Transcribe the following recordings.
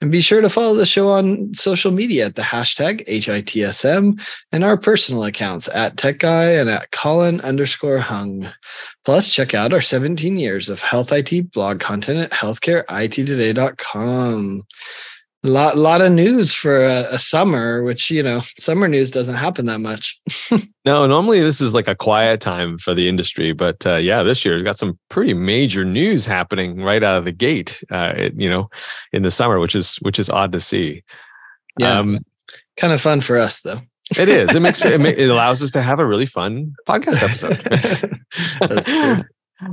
And be sure to follow the show on social media at the hashtag HITSM and our personal accounts at Tech Guy and at Colin underscore Hung. Plus, check out our 17 years of health IT blog content at healthcareittoday.com lot, lot of news for a, a, summer, which you know, summer news doesn't happen that much. no, normally this is like a quiet time for the industry, but uh, yeah, this year we've got some pretty major news happening right out of the gate. Uh, it, you know, in the summer, which is which is odd to see. Yeah, um, kind of fun for us though. it is. It makes it, it allows us to have a really fun podcast episode.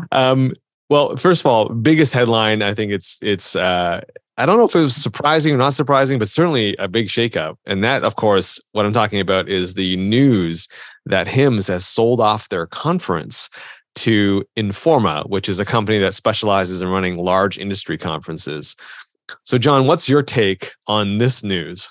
um, well, first of all, biggest headline. I think it's it's uh, I don't know if it was surprising or not surprising, but certainly a big shakeup. And that, of course, what I'm talking about is the news that HIMSS has sold off their conference to Informa, which is a company that specializes in running large industry conferences. So, John, what's your take on this news?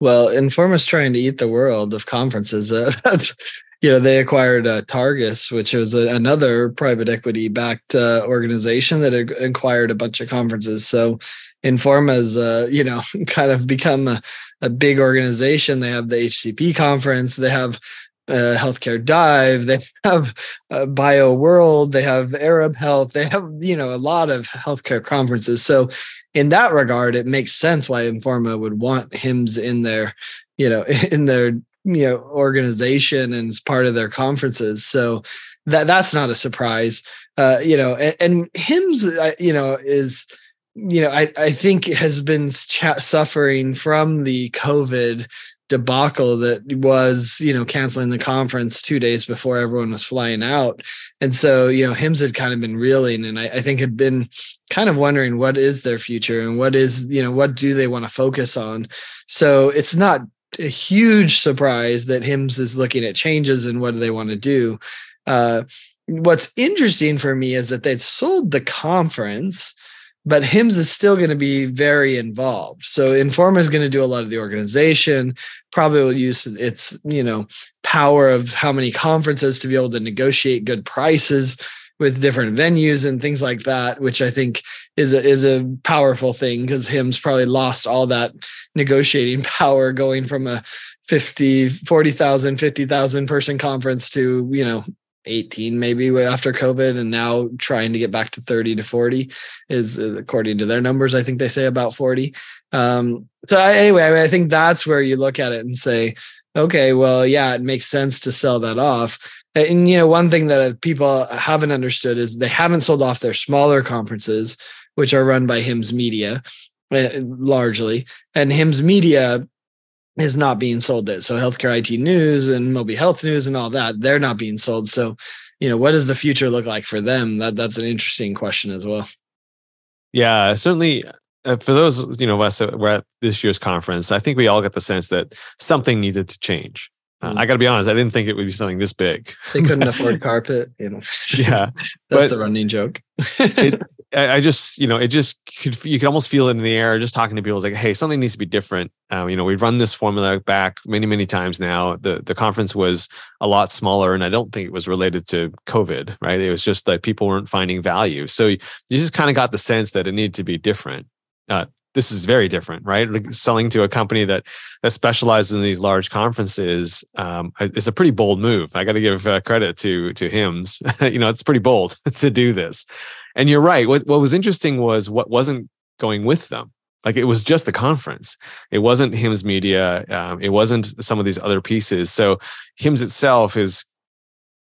Well, Informa's trying to eat the world of conferences. Uh, that's you know they acquired uh, Tarsus, which was a, another private equity backed uh, organization that acquired a bunch of conferences. So Informa's uh, you know kind of become a, a big organization. They have the HCP conference. They have uh, healthcare dive they have uh, bio world they have arab health they have you know a lot of healthcare conferences so in that regard it makes sense why informa would want HIMSS in their you know in their you know organization and it's part of their conferences. So that that's not a surprise. Uh you know and, and you know is you know i i think has been suffering from the covid debacle that was you know canceling the conference two days before everyone was flying out. And so you know HIMSS had kind of been reeling and I, I, think had been kind of wondering what is their future and what is you know what do they want to focus on? So it's not a huge surprise that HIMSS is looking at changes and what do they want to do. Uh, what's interesting for me is that they've sold the conference, but HIMSS is still going to be very involved. So Informa is going to do a lot of the organization, probably will use its, you know, power of how many conferences to be able to negotiate good prices with different venues and things like that, which I think is a, is a powerful thing because HIMSS probably lost all that negotiating power going from a 50, 40,000, 50,000 person conference to, you know, 18 maybe after COVID and now trying to get back to 30 to 40 is according to their numbers. I think they say about 40. Um, so I, anyway, I, mean, I think that's where you look at it and say, okay, well, yeah, it makes sense to sell that off. And you know, one thing that people haven't understood is they haven't sold off their smaller conferences, which are run by HIMSS Media uh, largely, and HIMSS Media is not being sold. It so healthcare IT news and Mobi Health news and all that they're not being sold. So, you know, what does the future look like for them? That that's an interesting question as well. Yeah, certainly. Uh, for those you know us were at this year's conference, I think we all got the sense that something needed to change. Uh, mm. I got to be honest, I didn't think it would be something this big. They couldn't afford carpet, you know. Yeah, that's the running joke. it, I just, you know, it just could you could almost feel it in the air. Just talking to people, it's like, hey, something needs to be different. Um, you know, we've run this formula back many, many times now. The the conference was a lot smaller, and I don't think it was related to COVID, right? It was just that people weren't finding value. So you just kind of got the sense that it needed to be different. Uh, this is very different, right? Like selling to a company that that specializes in these large conferences um, is a pretty bold move. I got to give uh, credit to to HIMSS. you know, it's pretty bold to do this. And you're right. What what was interesting was what wasn't going with them. Like it was just the conference. It wasn't HIMSS Media. Um, it wasn't some of these other pieces. So HIMSS itself is,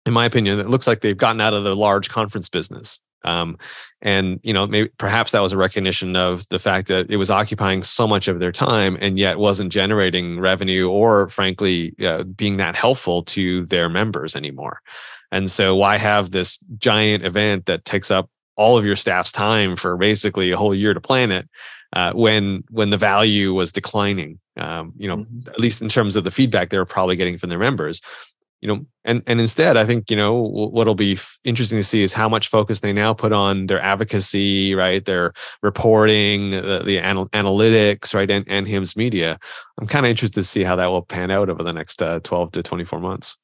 in my opinion, it looks like they've gotten out of the large conference business. Um, and you know, maybe perhaps that was a recognition of the fact that it was occupying so much of their time and yet wasn't generating revenue or, frankly, uh, being that helpful to their members anymore. And so, why have this giant event that takes up all of your staff's time for basically a whole year to plan it uh, when when the value was declining Um, you know, mm-hmm. at least in terms of the feedback they were probably getting from their members you know and and instead i think you know what'll be f- interesting to see is how much focus they now put on their advocacy right their reporting the, the anal- analytics right and, and HIMSS media. I'm kind of interested to see how that will pan out over the next uh, 12 to 24 months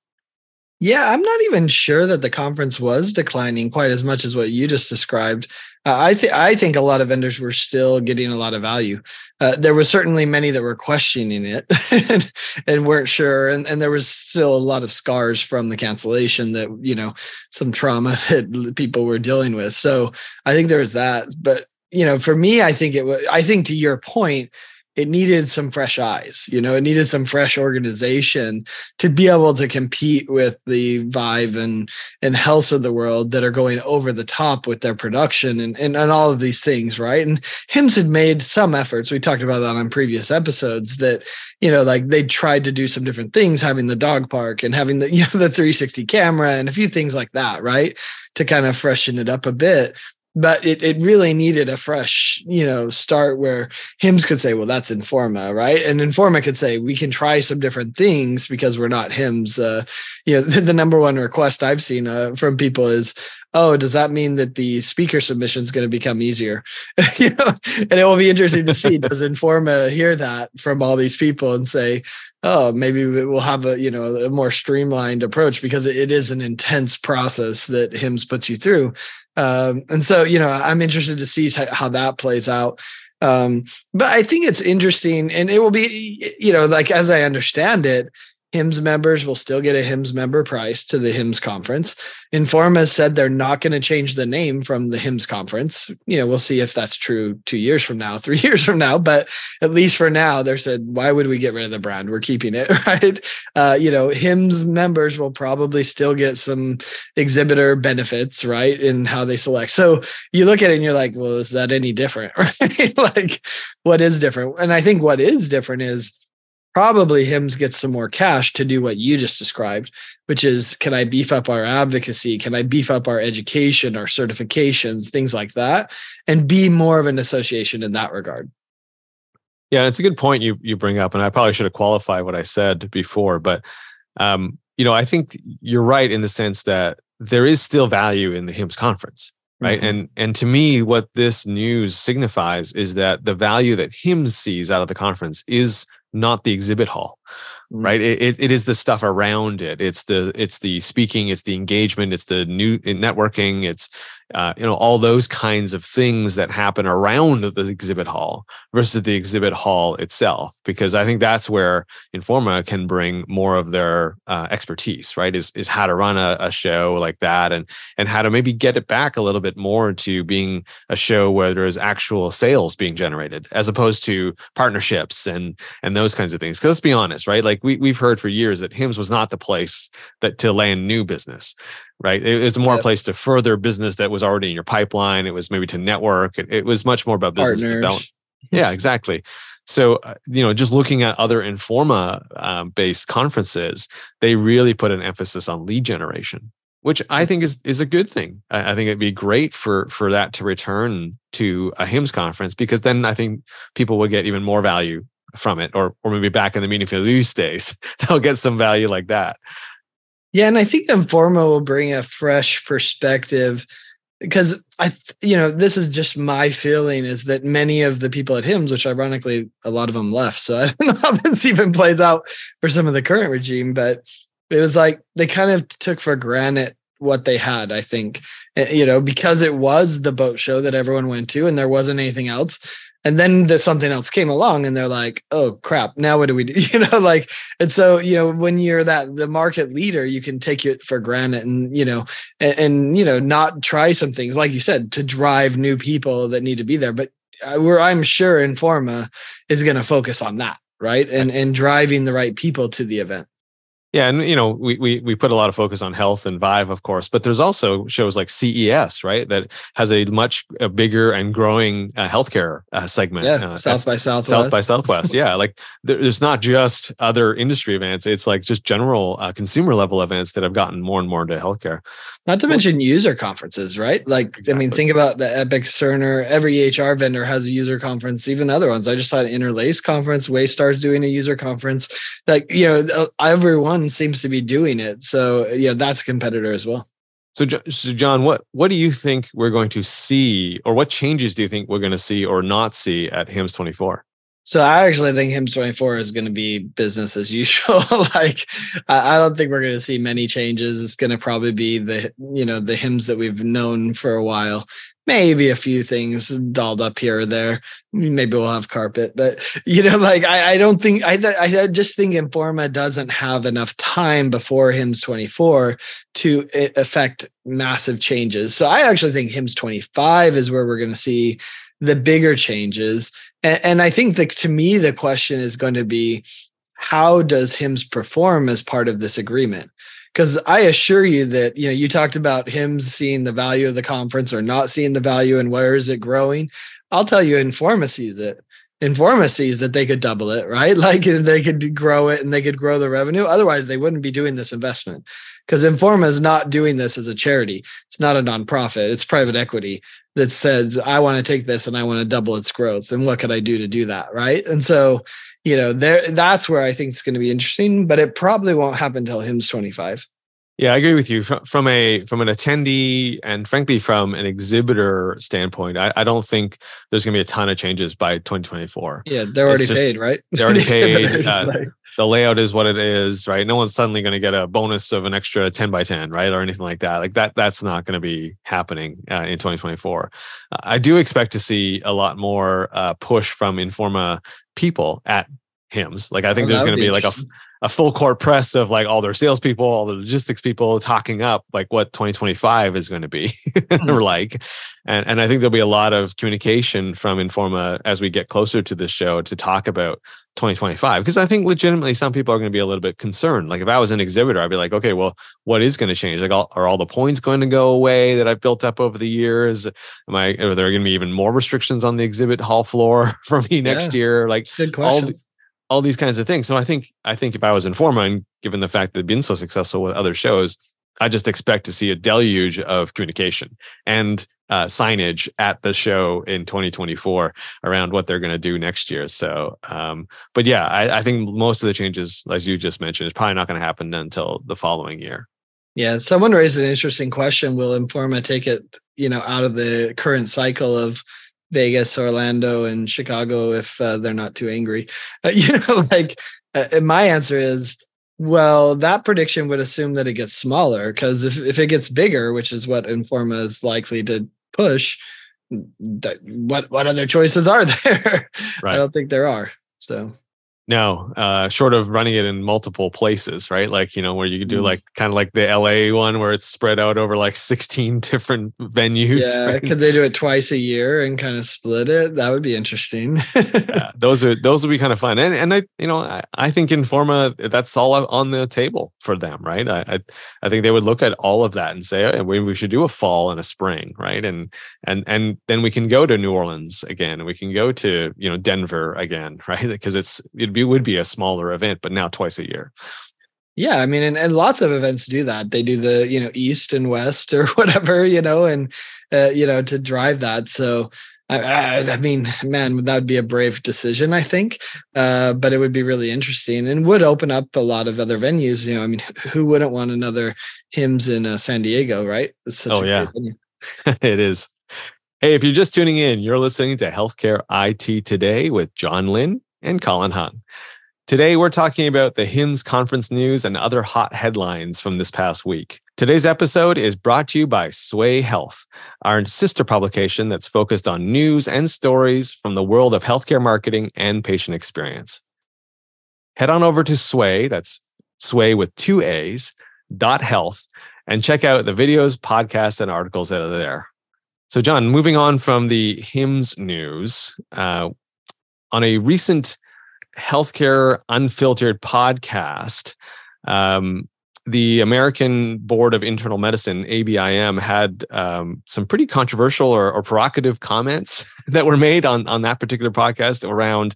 yeah, I'm not even sure that the conference was declining quite as much as what you just described. Uh, I think I think a lot of vendors were still getting a lot of value. Uh, there was certainly many that were questioning it and, and weren't sure, and, and there was still a lot of scars from the cancellation that you know some trauma that people were dealing with. So I think there was that, but you know, for me, I think it was. I think to your point, it needed some fresh eyes you know it needed some fresh organization to be able to compete with the vive and and HLTH of the world that are going over the top with their production and, and and all of these things right? And HIMSS had made some efforts we talked about that on previous episodes that you know like they tried to do some different things having the dog park and having the you know the 360 camera and a few things like that right? To kind of freshen it up a bit but it, it really needed a fresh you know start where HIMSS could say well that's informa right? And informa could say we can try some different things because we're not HIMSS. Uh, you know the, the, number one request i've seen uh, from people is oh does that mean that the speaker submission is going to become easier? You know and it will be interesting to see does informa hear that from all these people and say oh maybe we'll have a you know a more streamlined approach because it is an intense process that HIMSS puts you through um, and so, you know, I'm interested to see how that plays out. Um, but I think it's interesting, and it will be, you know, like as I understand it, HIMSS members will still get a HIMSS member price to the HIMSS conference. Informa has said they're not going to change the name from the HIMSS conference. You know, we'll see if that's true two years from now, three years from now. But at least for now, they said, why would we get rid of the brand? We're keeping it, right? Uh, you know, HIMSS members will probably still get some exhibitor benefits, right, in how they select. So you look at it and you're like, well, is that any different, right? like, what is different? And I think what is different is probably HIMSS get some more cash to do what you just described which is can i beef up our advocacy? Can i beef up our education our certifications things like that? And be more of an association in that regard. Yeah it's a good point you you bring up and i probably should have qualified what i said before but um you know i think you're right in the sense that there is still value in the HIMSS conference right? Mm-hmm. and and to me what this news signifies is that the value that HIMSS sees out of the conference is not the exhibit hall mm. right it, it is the stuff around it it's the it's the speaking it's the engagement it's the new networking it's uh, you know all those kinds of things that happen around the exhibit hall versus the exhibit hall itself because i think that's where informa can bring more of their uh, expertise right is is how to run a, a, show like that and and how to maybe get it back a little bit more to being a show where there is actual sales being generated as opposed to partnerships and and those kinds of things. Because let's be honest right like we, we've heard for years that HIMSS was not the place that to land new business right? It was more yep. a place to further business that was already in your pipeline. It was maybe to network. It, it was much more about business Partners. development. Yeah, exactly. So, uh, you know, just looking at other Informa um, based conferences, they really put an emphasis on lead generation, which I think is is a good thing. I, I think it'd be great for for that to return to a HIMSS conference because then I think people will get even more value from it, or or maybe back in the meeting for these days, they'll get some value like that. Yeah, and I think Informa will bring a fresh perspective because I, you know, this is just my feeling is that many of the people at HIMSS, which ironically a lot of them left, so I don't know how this even plays out for some of the current regime, but it was like they kind of took for granted what they had. I think, eh, you know, because it was the boat show that everyone went to, and there wasn't anything else and then there's something else came along and they're like oh crap. Now what do we do? You know like and so you know when you're that the market leader you can take it for granted and you know and, and you know not try some things like you said to drive new people that need to be there. But uh, where i'm sure informa is going to focus on that right. And and driving the right people to the event Yeah, and you know, we we we put a lot of focus on HLTH and Vive, of course, but there's also shows like CES, right, that has a much a bigger and growing uh, healthcare uh, segment. Yeah, uh, South by Southwest. South by Southwest. yeah, like there's not just other industry events; it's like just general uh, consumer level events that have gotten more and more into healthcare. Not to mention user conferences, right? Like, exactly. I mean, think about the Epic, Cerner. Every EHR vendor has a user conference. Even other ones. I just saw an Interlace conference. Waystar's doing a user conference. Like, you know, everyone seems to be doing it. So, you know, that's a competitor as well. So, so, John, what what do you think we're going to see, or what changes do you think we're going to see or not see at HIMSS 24? So, I actually think HIMSS 24 is going to be business as usual. like, I don't think we're going to see many changes. It's going to probably be the you know the HIMSS that we've known for a while maybe a few things dolled up here or there. Maybe we'll have carpet, but you know, like I, I don't think I, I just think Informa doesn't have enough time before HIMSS 24 to affect massive changes. So I actually think HIMSS 25 is where we're going to see the bigger changes. And, and I think that to me, the question is going to be how does HIMSS perform as part of this agreement? Because I assure you that you know you talked about HIMSS seeing the value of the conference or not seeing the value and where is it growing. I'll tell you, Informa sees it. Informa sees that they could double it, right? Like they could grow it and they could grow the revenue. Otherwise, they wouldn't be doing this investment because Informa is not doing this as a charity. It's not a nonprofit. It's private equity that says, I want to take this and I want to double its growth. And what could I do to do that? Right. And so you know, there that's where I think it's going to be interesting, but it probably won't happen until HIMSS 25. Yeah, I agree with you. From a from an attendee and frankly from an exhibitor standpoint, I, I don't think there's going to be a ton of changes by 2024. Yeah, they're already just, paid, right? They're already paid. uh, like... The layout is what it is, right? No one's suddenly going to get a bonus of an extra 10 by 10, right, or anything like that. Like that, that's not going to be happening uh, in 2024. Uh, I do expect to see a lot more uh, push from Informa people at HIMSS. Like I think oh, there's going to be like a a full court press of like all their salespeople, all the logistics people talking up like what 2025 is going to be mm-hmm. like. And, and I think there'll be a lot of communication from Informa as we get closer to this show to talk about 2025. Because I think legitimately some people are going to be a little bit concerned. Like if I was an exhibitor, I'd be like, okay, well, what is going to change? Like, all, are all the points going to go away that I've built up over the years? Am I, are there going to be even more restrictions on the exhibit hall floor for me next yeah. year? Like good questions. All, all these kinds of things. So I think I think if I was Informa and given the fact that they've been so successful with other shows, I just expect to see a deluge of communication and uh, signage at the show in 2024 around what they're going to do next year. So, um, but yeah, I, I, think most of the changes, as you just mentioned, is probably not going to happen until the following year. Yeah, someone raised an interesting question: Will Informa take it, you know, out of the current cycle of Vegas, Orlando, and Chicago if uh, they're not too angry. Uh, you know, like uh, my answer is, well, that prediction would assume that it gets smaller because if, if it gets bigger, which is what Informa is likely to push, that, what what other choices are there? Right. I don't think there are. So no, uh, short of running it in multiple places, right? Like, you know, where you could do mm. like kind of like the LA one where it's spread out over like 16 different venues. Yeah. Right? Could they do it twice a year and kind of split it? That would be interesting. yeah, those are, those would be kind of fun. And, and I, you know, I, I think Informa, that's all on the table for them, right? I, I, I think they would look at all of that and say, oh, we, we should do a fall and a spring, right? And, and, and then we can go to New Orleans again, and we can go to, you know, Denver again, right? Because it's, it be would be a smaller event, but now twice a year. Yeah, I mean, and, and lots of events do that. They do the you know east and west or whatever, you know, and uh, you know to drive that. So I, I, I, mean, man, that would be a brave decision, I think. Uh, but it would be really interesting and would open up a lot of other venues. You know, I mean, who wouldn't want another HIMSS in uh, San Diego, right? oh yeah, it is. Hey, if you're just tuning in, you're listening to Healthcare IT Today with John Lynn and Colin Hung. Today, we're talking about the HIMSS conference news and other hot headlines from this past week. Today's episode is brought to you by Swaay Health, our sister publication that's focused on news and stories from the world of healthcare marketing and patient experience. Head on over to Swaay, that's Swaay with two A's, dot health, and check out the videos, podcasts, and articles that are there. So, John, moving on from the HIMSS news, uh, on a recent healthcare unfiltered podcast, Um, the American Board of Internal Medicine, ABIM, had um, some pretty controversial or, or, provocative comments that were made on, on that particular podcast around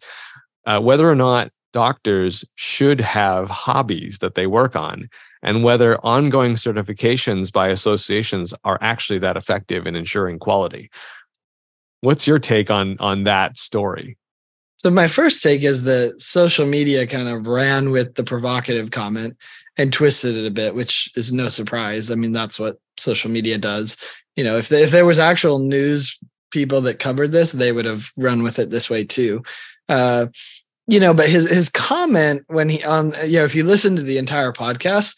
uh, whether or not doctors should have hobbies that they work on and whether ongoing certifications by associations are actually that effective in ensuring quality. What's your take on, on that story? So my first take is that social media kind of ran with the provocative comment and twisted it a bit, which is no surprise. I mean, that's what social media does. You know, if if there was actual news people that covered this, they would have run with it this way too. Uh, you know, but his his comment when he on you know, if you listen to the entire podcast,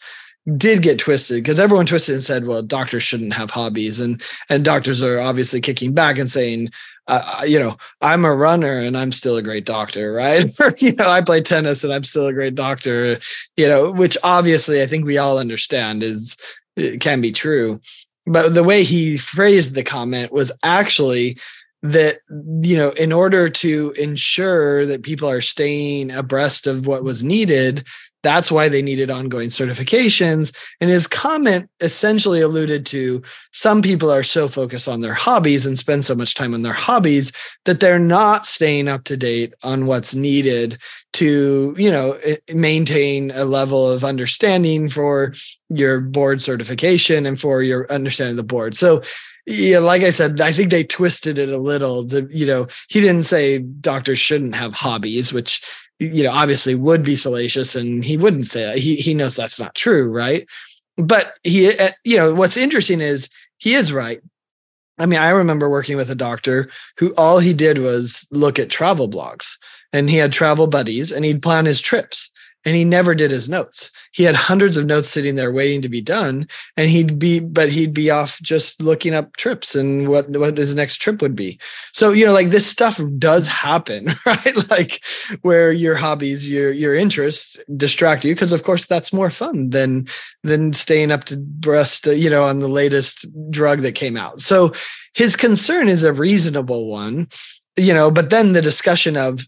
did get twisted because everyone twisted and said, well, doctors shouldn't have hobbies, and and doctors are obviously kicking back and saying, uh, you know, I'm a runner and I'm still a great doctor, right? you know, I play tennis and I'm still a great doctor, you know, which obviously I think we all understand is it can be true. But the way he phrased the comment was actually that you know in order to ensure that people are staying abreast of what was needed that's why they needed ongoing certifications. And his comment essentially alluded to some people are so focused on their hobbies and spend so much time on their hobbies that they're not staying up to date on what's needed to, you know, eh, maintain a level of understanding for your board certification and for your understanding of the board. So yeah, like I said, I think they twisted it a little. The, you know, he didn't say doctors shouldn't have hobbies, which you know obviously would be salacious and he wouldn't say that. he he knows that's not true right but he uh, you know what's interesting is he is right i mean i remember working with a doctor who all he did was look at travel blogs and he had travel buddies and he'd plan his trips and he never did his notes. He had hundreds of notes sitting there waiting to be done, and he'd be, but he'd be off just looking up trips and what what his next trip would be. So you know, like this stuff does happen, right? Like where your hobbies, your your interests distract you, because of course that's more fun than than staying up to breast, uh, you know, on the latest drug that came out. So his concern is a reasonable one, you know, but then the discussion of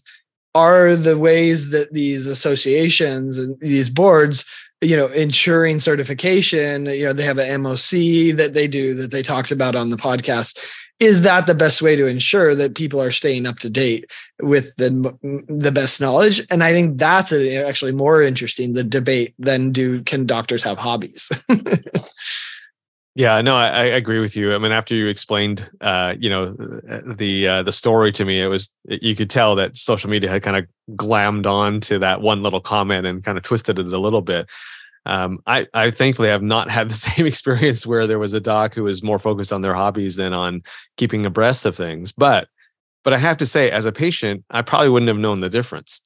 are the ways that these associations and these boards you know ensuring certification you know they have an moc that they do that they talked about on the podcast. Is that the best way to ensure that people are staying up to date with the the best knowledge? And i think that's actually more interesting the debate than do can doctors have hobbies Yeah, no, I, I, agree with you. I mean, after you explained, uh, you know, the uh, the story to me, it was you could tell that social media had kind of glammed on to that one little comment and kind of twisted it a little bit. Um, I, I thankfully have not had the same experience where there was a doc who was more focused on their hobbies than on keeping abreast of things. But, but I have to say, as a patient, I probably wouldn't have known the difference.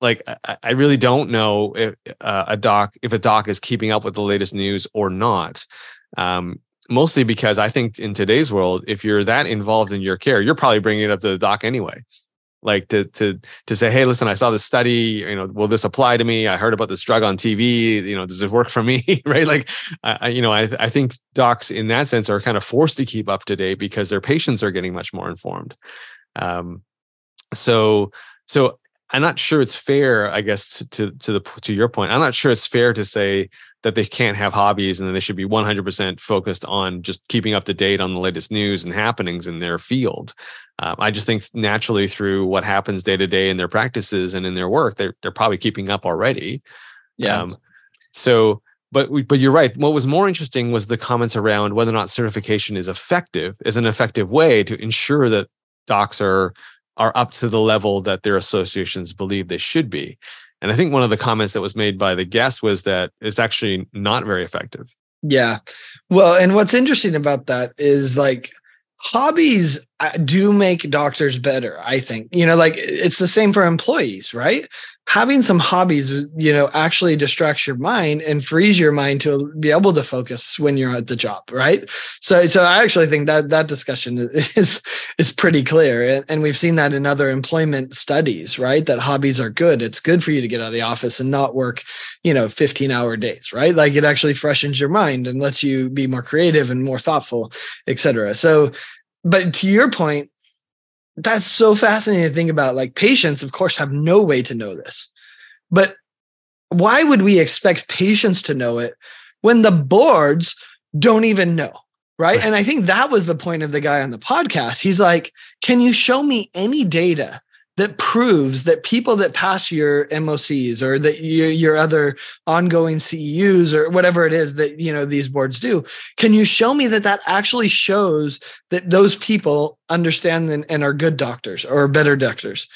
Like, I, I really don't know if uh, a doc if a doc is keeping up with the latest news or not. Um, mostly because I think in today's world, if you're that involved in your care, you're probably bringing it up to the doc anyway. Like to to to say, hey, listen, I saw this study. You know, will this apply to me? I heard about this drug on TV. You know, does it work for me? right? Like, I, you know, I I think docs in that sense are kind of forced to keep up to date because their patients are getting much more informed. Um, so so I'm not sure it's fair, I guess, to to the to your point. I'm not sure it's fair to say that they can't have hobbies and that they should be 100% focused on just keeping up to date on the latest news and happenings in their field. Um, I just think naturally through what happens day to day in their practices and in their work, they're they're probably keeping up already. Yeah. Um, so, but but you're right. What was more interesting was the comments around whether or not certification is effective, is an effective way to ensure that docs are are up to the level that their associations believe they should be. And I think one of the comments that was made by the guest was that it's actually not very effective. Yeah. Well, and what's interesting about that is like hobbies do make doctors better i think. You know like it's the same for employees right? Having some hobbies you know actually distracts your mind and frees your mind to be able to focus when you're at the job right? So so i actually think that that discussion is is pretty clear and, we've seen that in other employment studies right? That hobbies are good. It's good for you to get out of the office and not work you know 15 hour days right? Like it actually freshens your mind and lets you be more creative and more thoughtful etc so but to your point, that's so fascinating to think about. Like patients, of course, have no way to know this. But why would we expect patients to know it when the boards don't even know? Right? right. And I think that was the point of the guy on the podcast. He's like, Can you show me any data that proves that people that pass your MOCs or that you, your other ongoing CEUs or whatever it is that you know these boards do, can you show me that that actually shows that those people understand and, and are good doctors or better doctors?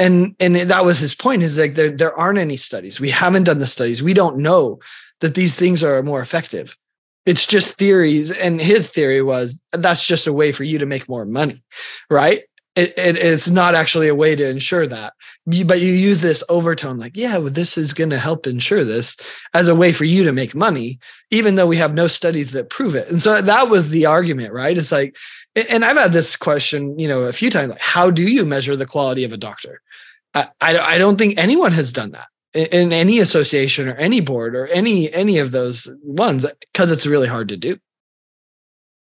And and that was his point is like there there aren't any studies. We haven't done the studies. We don't know that these things are more effective. It's just theories. And his theory was that's just a way for you to make more money, right? It, it, it's not actually a way to ensure that. But you use this overtone like yeah well, this is going to help ensure this as a way for you to make money even though we have no studies that prove it. And so that was the argument right? It's like and i've had this question you know a few times like how do you measure the quality of a doctor? I, I, I don't think anyone has done that in, in any association or any board or any any of those ones because it's really hard to do.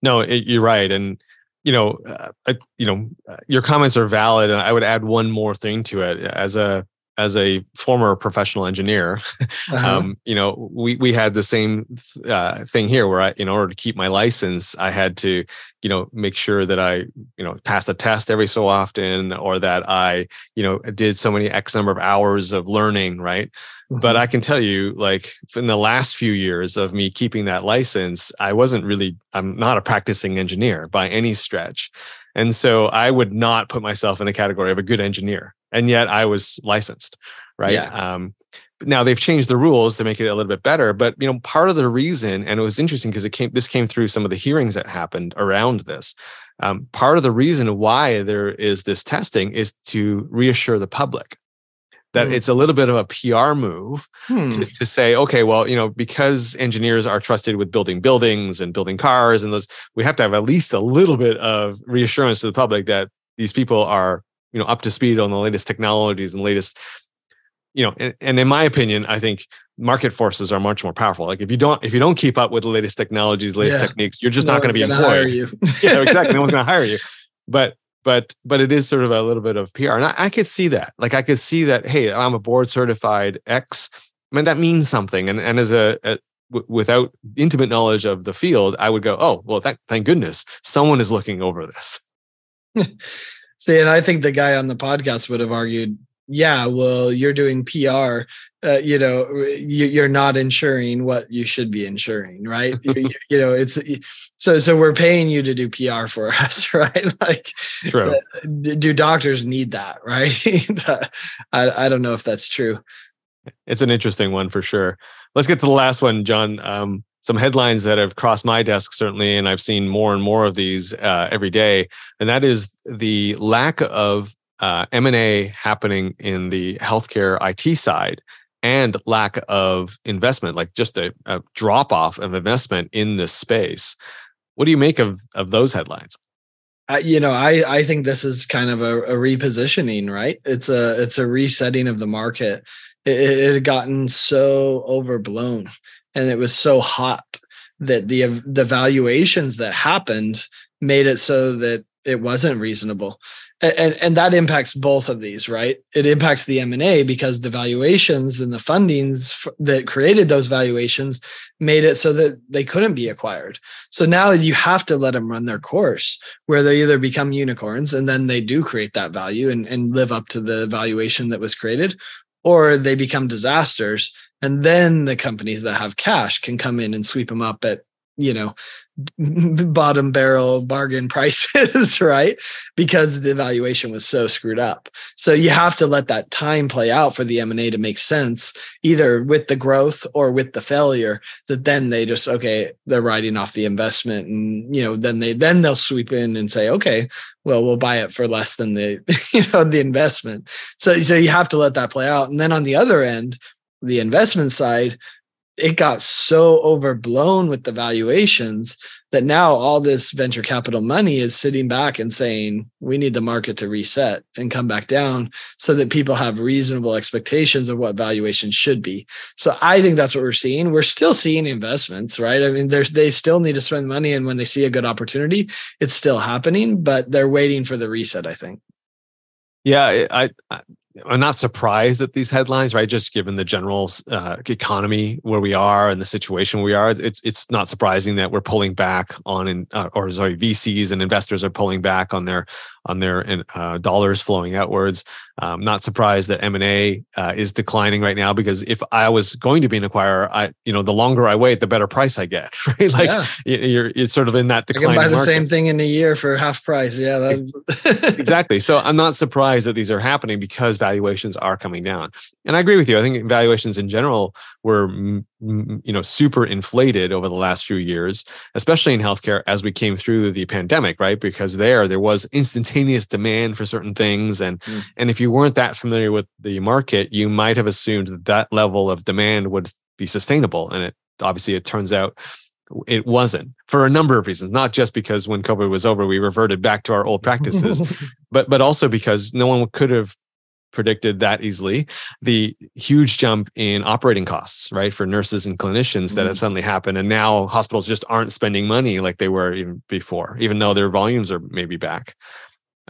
No it, you're right and you know, uh, you know, uh, your comments are valid, and I would add one more thing to it. As a as a former professional engineer, uh-huh. um, you know, we we had the same uh, thing here, where I, in order to keep my license, I had to, you know, make sure that I, you know, passed a test every so often, or that I, you know, did so many X number of hours of learning, right? Mm-hmm. But I can tell you, like in the last few years of me keeping that license, I wasn't really, I'm not a practicing engineer by any stretch. And so I would not put myself in the category of a good engineer. And yet I was licensed, right? Yeah. Um, now they've changed the rules to make it a little bit better, but you know, part of the reason, and it was interesting because it came, this came through some of the hearings that happened around this. Um, part of the reason why there is this testing is to reassure the public that mm. it's a little bit of a PR move hmm. to, to, say, okay, well, you know, because engineers are trusted with building buildings and building cars and those, we have to have at least a little bit of reassurance to the public that these people are, you know, up to speed on the latest technologies and latest, you know, and, and in my opinion, I think market forces are much more powerful. Like if you don't, if you don't keep up with the latest technologies, latest yeah. techniques, you're just no not going to be employed. yeah, exactly. no one's going to hire you. But but but it is sort of a little bit of PR, and I, I, could see that. Like I could see that. Hey, I'm a board certified X. I mean, that means something. And and as a, a w- without intimate knowledge of the field, I would go, oh well, thank thank goodness someone is looking over this. see, and I think the guy on the podcast would have argued yeah, well, you're doing PR, uh, you know, you, are not insuring what you should be insuring, right? you, you, know, it's so so we're paying you to do PR for us, right? Like, true. Uh, do doctors need that, right? I I don't know if that's true. It's an interesting one for sure. Let's get to the last one, John. Um, some headlines that have crossed my desk certainly, and I've seen more and more of these uh, every day, and that is the lack of uh, M&A happening in the healthcare IT side and lack of investment, like just a, a drop off of investment in this space. What do you make of, of those headlines? Uh, you know, I I think this is kind of a, a, repositioning, right? It's a it's a resetting of the market. It, it, had gotten so overblown, and it was so hot that the the valuations that happened made it so that it wasn't reasonable. And and that impacts both of these right? It impacts the m&a because the valuations and the fundings that created those valuations made it so that they couldn't be acquired. So now you have to let them run their course where they either become unicorns and then they do create that value and, and live up to the valuation that was created or they become disasters and then the companies that have cash can come in and sweep them up at you know bottom barrel bargain prices right? Because the valuation was so screwed up. So you have to let that time play out for the m&a to make sense either with the growth or with the failure that then they just okay they're writing off the investment and you know then they then they'll sweep in and say okay well we'll buy it for less than the you know the investment. So so you have to let that play out. And then on the other end the investment side it got so overblown with the valuations that now all this venture capital money is sitting back and saying we need the market to reset and come back down so that people have reasonable expectations of what valuation should be. So i think that's what we're seeing. We're still seeing investments right? I mean there's they still need to spend money and when they see a good opportunity it's still happening but they're waiting for the reset i think. Yeah i, I I'm not surprised at these headlines, right? Just given the general uh, economy where we are and the situation we are, it's it's not surprising that we're pulling back on, in, uh, or sorry, VCs and investors are pulling back on their on their uh, dollars flowing outwards. Um, not surprised that M and A uh, is declining right now because if I was going to be an acquirer, I you know the longer I wait, the better price I get. Right, like yeah. you're it's sort of in that decline. I can buy the market. same thing in a year for half price. Yeah, exactly. So I'm not surprised that these are happening because valuations are coming down. And I agree with you. I think valuations in general were you know super inflated over the last few years, especially in healthcare as we came through the pandemic, right? Because there there was instantaneous demand for certain things and mm. and if you weren't that familiar with the market, you might have assumed that that level of demand would be sustainable and it obviously it turns out it wasn't for a number of reasons not just because when covid was over we reverted back to our old practices but but also because no one could have predicted that easily the huge jump in operating costs right for nurses and clinicians mm-hmm. that have mm. suddenly happened and now hospitals just aren't spending money like they were even before even though their volumes are maybe back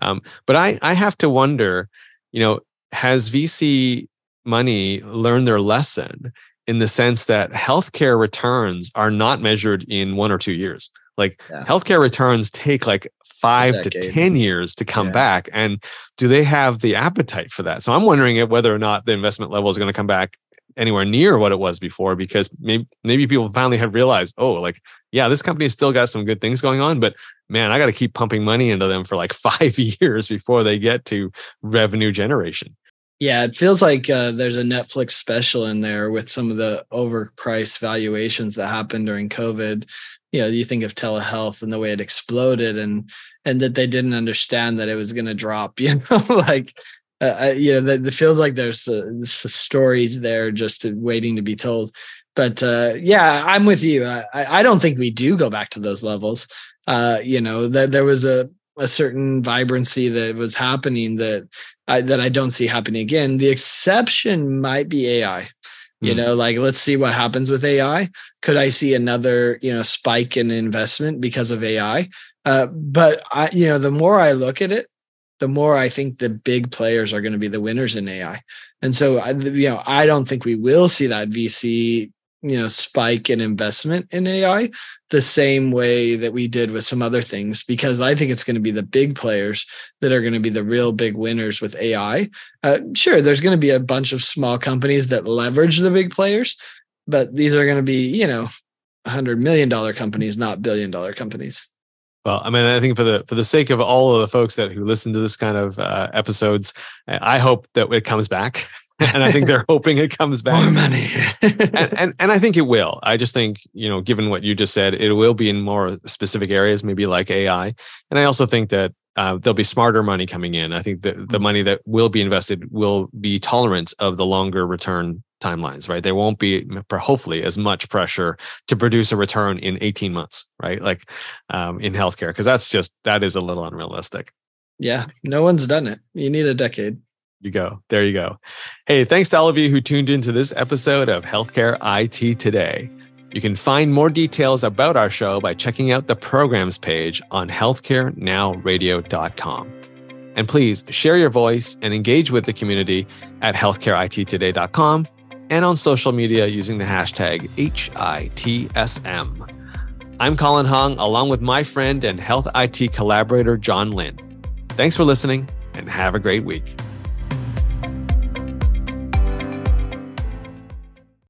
um, but i i have to wonder you know has vc money learned their lesson in the sense that healthcare returns are not measured in one or two years like yeah. healthcare returns take like five to 10 years to come yeah. back. And do they have the appetite for that? So I'm wondering if whether or not the investment level is going to come back anywhere near what it was before because maybe maybe people finally have realized oh like yeah this company still got some good things going on but man i got to keep pumping money into them for like 5 years before they get to revenue generation yeah, it feels like uh, there's a Netflix special in there with some of the overpriced valuations that happened during COVID. You know, you think of telehealth and the way it exploded, and and that they didn't understand that it was going to drop. You know, like uh, you know, the, feels like there's uh, stories there just waiting to be told. But uh, yeah, I'm with you. I, I don't think we do go back to those levels. Uh, you know, that there was a a certain vibrancy that was happening that I, that I don't see happening again. The exception might be AI. You mm. know, like let's see what happens with AI. Could I see another, you know, spike in investment because of AI? Uh, but I, you know, the more I look at it, the more I think the big players are going to be the winners in AI. And so, I, you know, I don't think we will see that VC you know spike in investment in ai the same way that we did with some other things because i think it's going to be the big players that are going to be the real big winners with ai uh, sure there's going to be a bunch of small companies that leverage the big players but these are going to be you know 100 million dollar companies not billion dollar companies well, I mean, I think for the for the sake of all of the folks that who listen to this kind of uh, episodes, I hope that it comes back. and I think they're hoping it comes back. More money. and, and, and I think it will. I just think, you know, given what you just said, it will be in more specific areas, maybe like AI. And I also think that uh, there'll be smarter money coming in. I think that the mm-hmm. money that will be invested will be tolerant of the longer return timelines, right? There won't be hopefully as much pressure to produce a return in 18 months, right? Like um, in healthcare, because that's just that is a little unrealistic. Yeah, no one's done it. You need a decade you go. There you go. Hey, thanks to all of you who tuned into this episode of Healthcare IT Today. You can find more details about our show by checking out the programs page on healthcarenowradio.com. And please share your voice and engage with the community at healthcareittoday.com and on social media using the hashtag HITSM. I'm Colin Hung, along with my friend and health IT collaborator, John Lynn. Thanks for listening and have a great week.